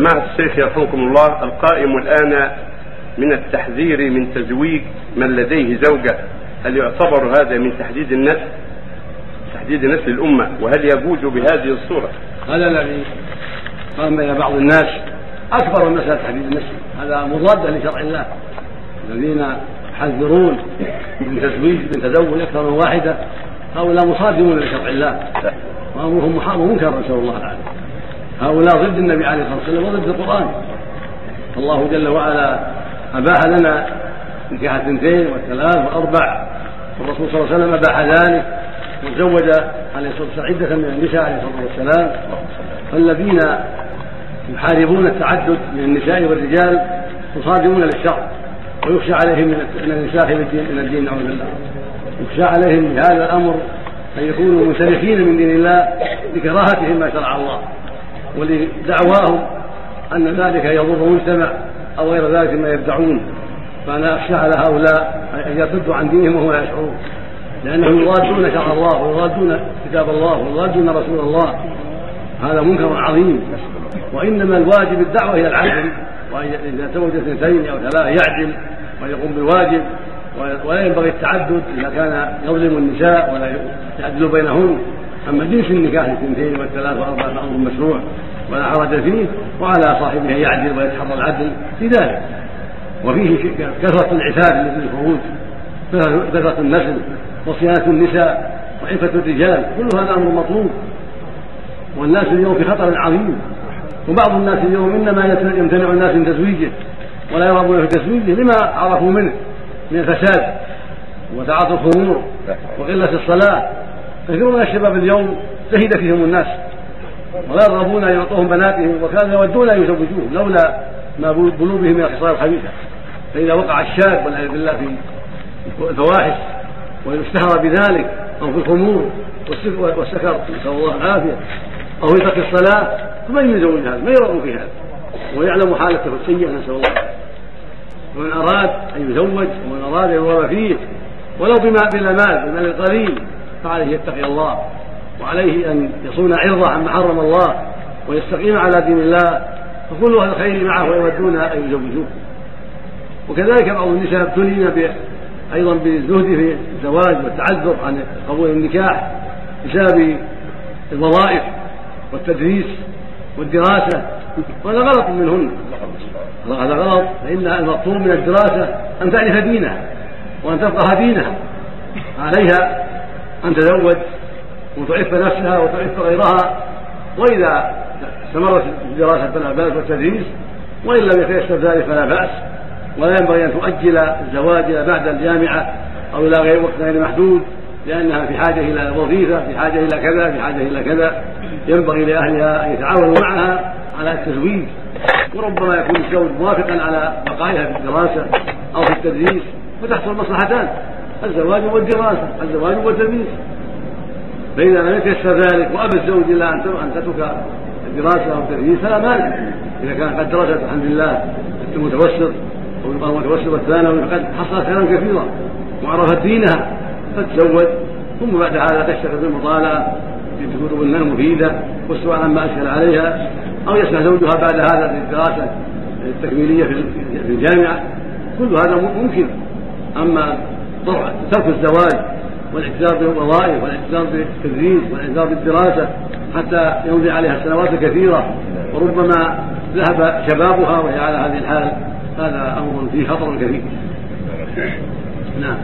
سماحة الشيخ يرحمكم الله القائم الآن من التحذير من تزويج من لديه زوجة. هل يعتبر هذا من تحديد النسل تحديد نسل الأمة وهل يجوز بهذه الصورة؟ هذا الذي قام بين بعض الناس أكبر من مسألة تحديد النسل هذا مضاد لشرع الله. الذين يحذرون من تزويج من تزوج أكثر من واحدة هؤلاء مصادمون لشرع الله. وأمرهم محرم ومنكر نسأل الله العافية. هؤلاء ضد النبي عليه الصلاة والسلام وضد القرآن. فالله جل وعلا أباح لنا نكاح اثنتين والثلاث والأربع والرسول صلى الله عليه وسلم أباح ذلك وزوج عليه الصلاة والسلام عدة من النساء عليه الصلاة والسلام. فالذين يحاربون التعدد من النساء والرجال مصادمون للشرع ويخشى عليهم من الانساخ من الدين نعوذ بالله. يخشى عليهم بهذا الأمر أن يكونوا منسلخين من دين الله لكراهتهم ما شرع الله. ولدعواهم أن ذلك يضر المجتمع أو غير ذلك مما يدعون. فأنا اخشى على هؤلاء أن يصدوا عن دينهم وهم لا يشعرون. لأنهم يضادون شرع الله ويضادون كتاب الله ويضادون رسول الله. هذا منكر عظيم. وإنما الواجب الدعوة إلى العدل. واذا تزوج اثنتين أو ثلاثة يعدل ويقوم بالواجب. ولا ينبغي التعدد إذا كان يظلم النساء ولا يعدل بينهن. أما جنس النكاح الاثنتين والثلاث والأربع أمر مشروع ولا حرج فيه وعلى صاحبه أن يعدل ويتحرى العدل في ذلك. وفيه كثرة العتاب التي الخروج كثرة النسل وصيانة النساء وعفة الرجال كل هذا أمر مطلوب. والناس اليوم في خطر عظيم. وبعض الناس اليوم إنما يمتنع الناس من تزويجه ولا يرغبون في تزويجه لما عرفوا منه؟ من الفساد وتعاطي الخمور وقلة الصلاة. كثير من الشباب اليوم زهد فيهم الناس ولا يرغبون أن يعطوهم بناتهم وكانوا يودون أن يزوجوهم لولا ما بلوغهم من الخصال الخبيثة فإذا وقع الشاب والعياذ بالله في الفواحش واشتهر بذلك أو في الخمور والسكر نسأل الله العافية أو في ترك الصلاة فمن يزوج هذا؟ من يرغب في هذا؟ ويعلم حالته السيئه نسأل الله ومن أراد أن يزوج ومن أراد أن يرغب فيه ولو بما بلا مال بمال القليل فعليه يتقي الله وعليه أن يصون عرضه عما حرم الله ويستقيم على دين الله فكل أهل الخير معه ويودون أن يزوجوه. وكذلك بعض النساء ابتلين أيضا بالزهد في الزواج والتعذر عن قبول النكاح بسبب الوظائف والتدريس والدراسة. وهذا غلط منهن. هذا غلط. فإن المطلوب من الدراسة أن تعرف دينها وأن تفقه دينها. عليها أن تزوج وتعف نفسها وتعف غيرها وإذا استمرت الدراسه فلا باس والتدريس وإن لم يتيسر ذلك فلا بأس. ولا ينبغي أن تؤجل الزواج إلى بعد الجامعة أو إلى غير وقت غير محدود لأنها في حاجة إلى وظيفة في حاجة إلى كذا في حاجة إلى كذا. ينبغي لأهلها أن يتعاونوا معها على التزويج. وربما يكون الزوج موافقا على بقائها في الدراسة أو في التدريس فتحصل مصلحتان. الزواج والدراسه الزواج والتدريس فاذا لم يتيسر ذلك وأبى الزوج الا أن تترك الدراسة أو التدريس فلا مانع. إذا كان قد درست الحمد لله المتوسط أو المتوسط والثانوي فقد حصلت خيرا كثيرا وعرفت دينها فتزوج. ثم بعد هذا تشتغل بالمطالعة في كتب المفيدة والسؤال عما أشكل عليها أو يسمح زوجها بعد هذا للدراسه التكميلية في الجامعة. كل هذا ممكن. أما ترك الزواج والاعتذار بالوظائف والاعتذار بالتدريس والاعتذار بالدراسة حتى يمضي عليها السنوات الكثيرة. وربما ذهب شبابها وهي على هذه الحال. هذا أمر فيه خطر كبير. نعم.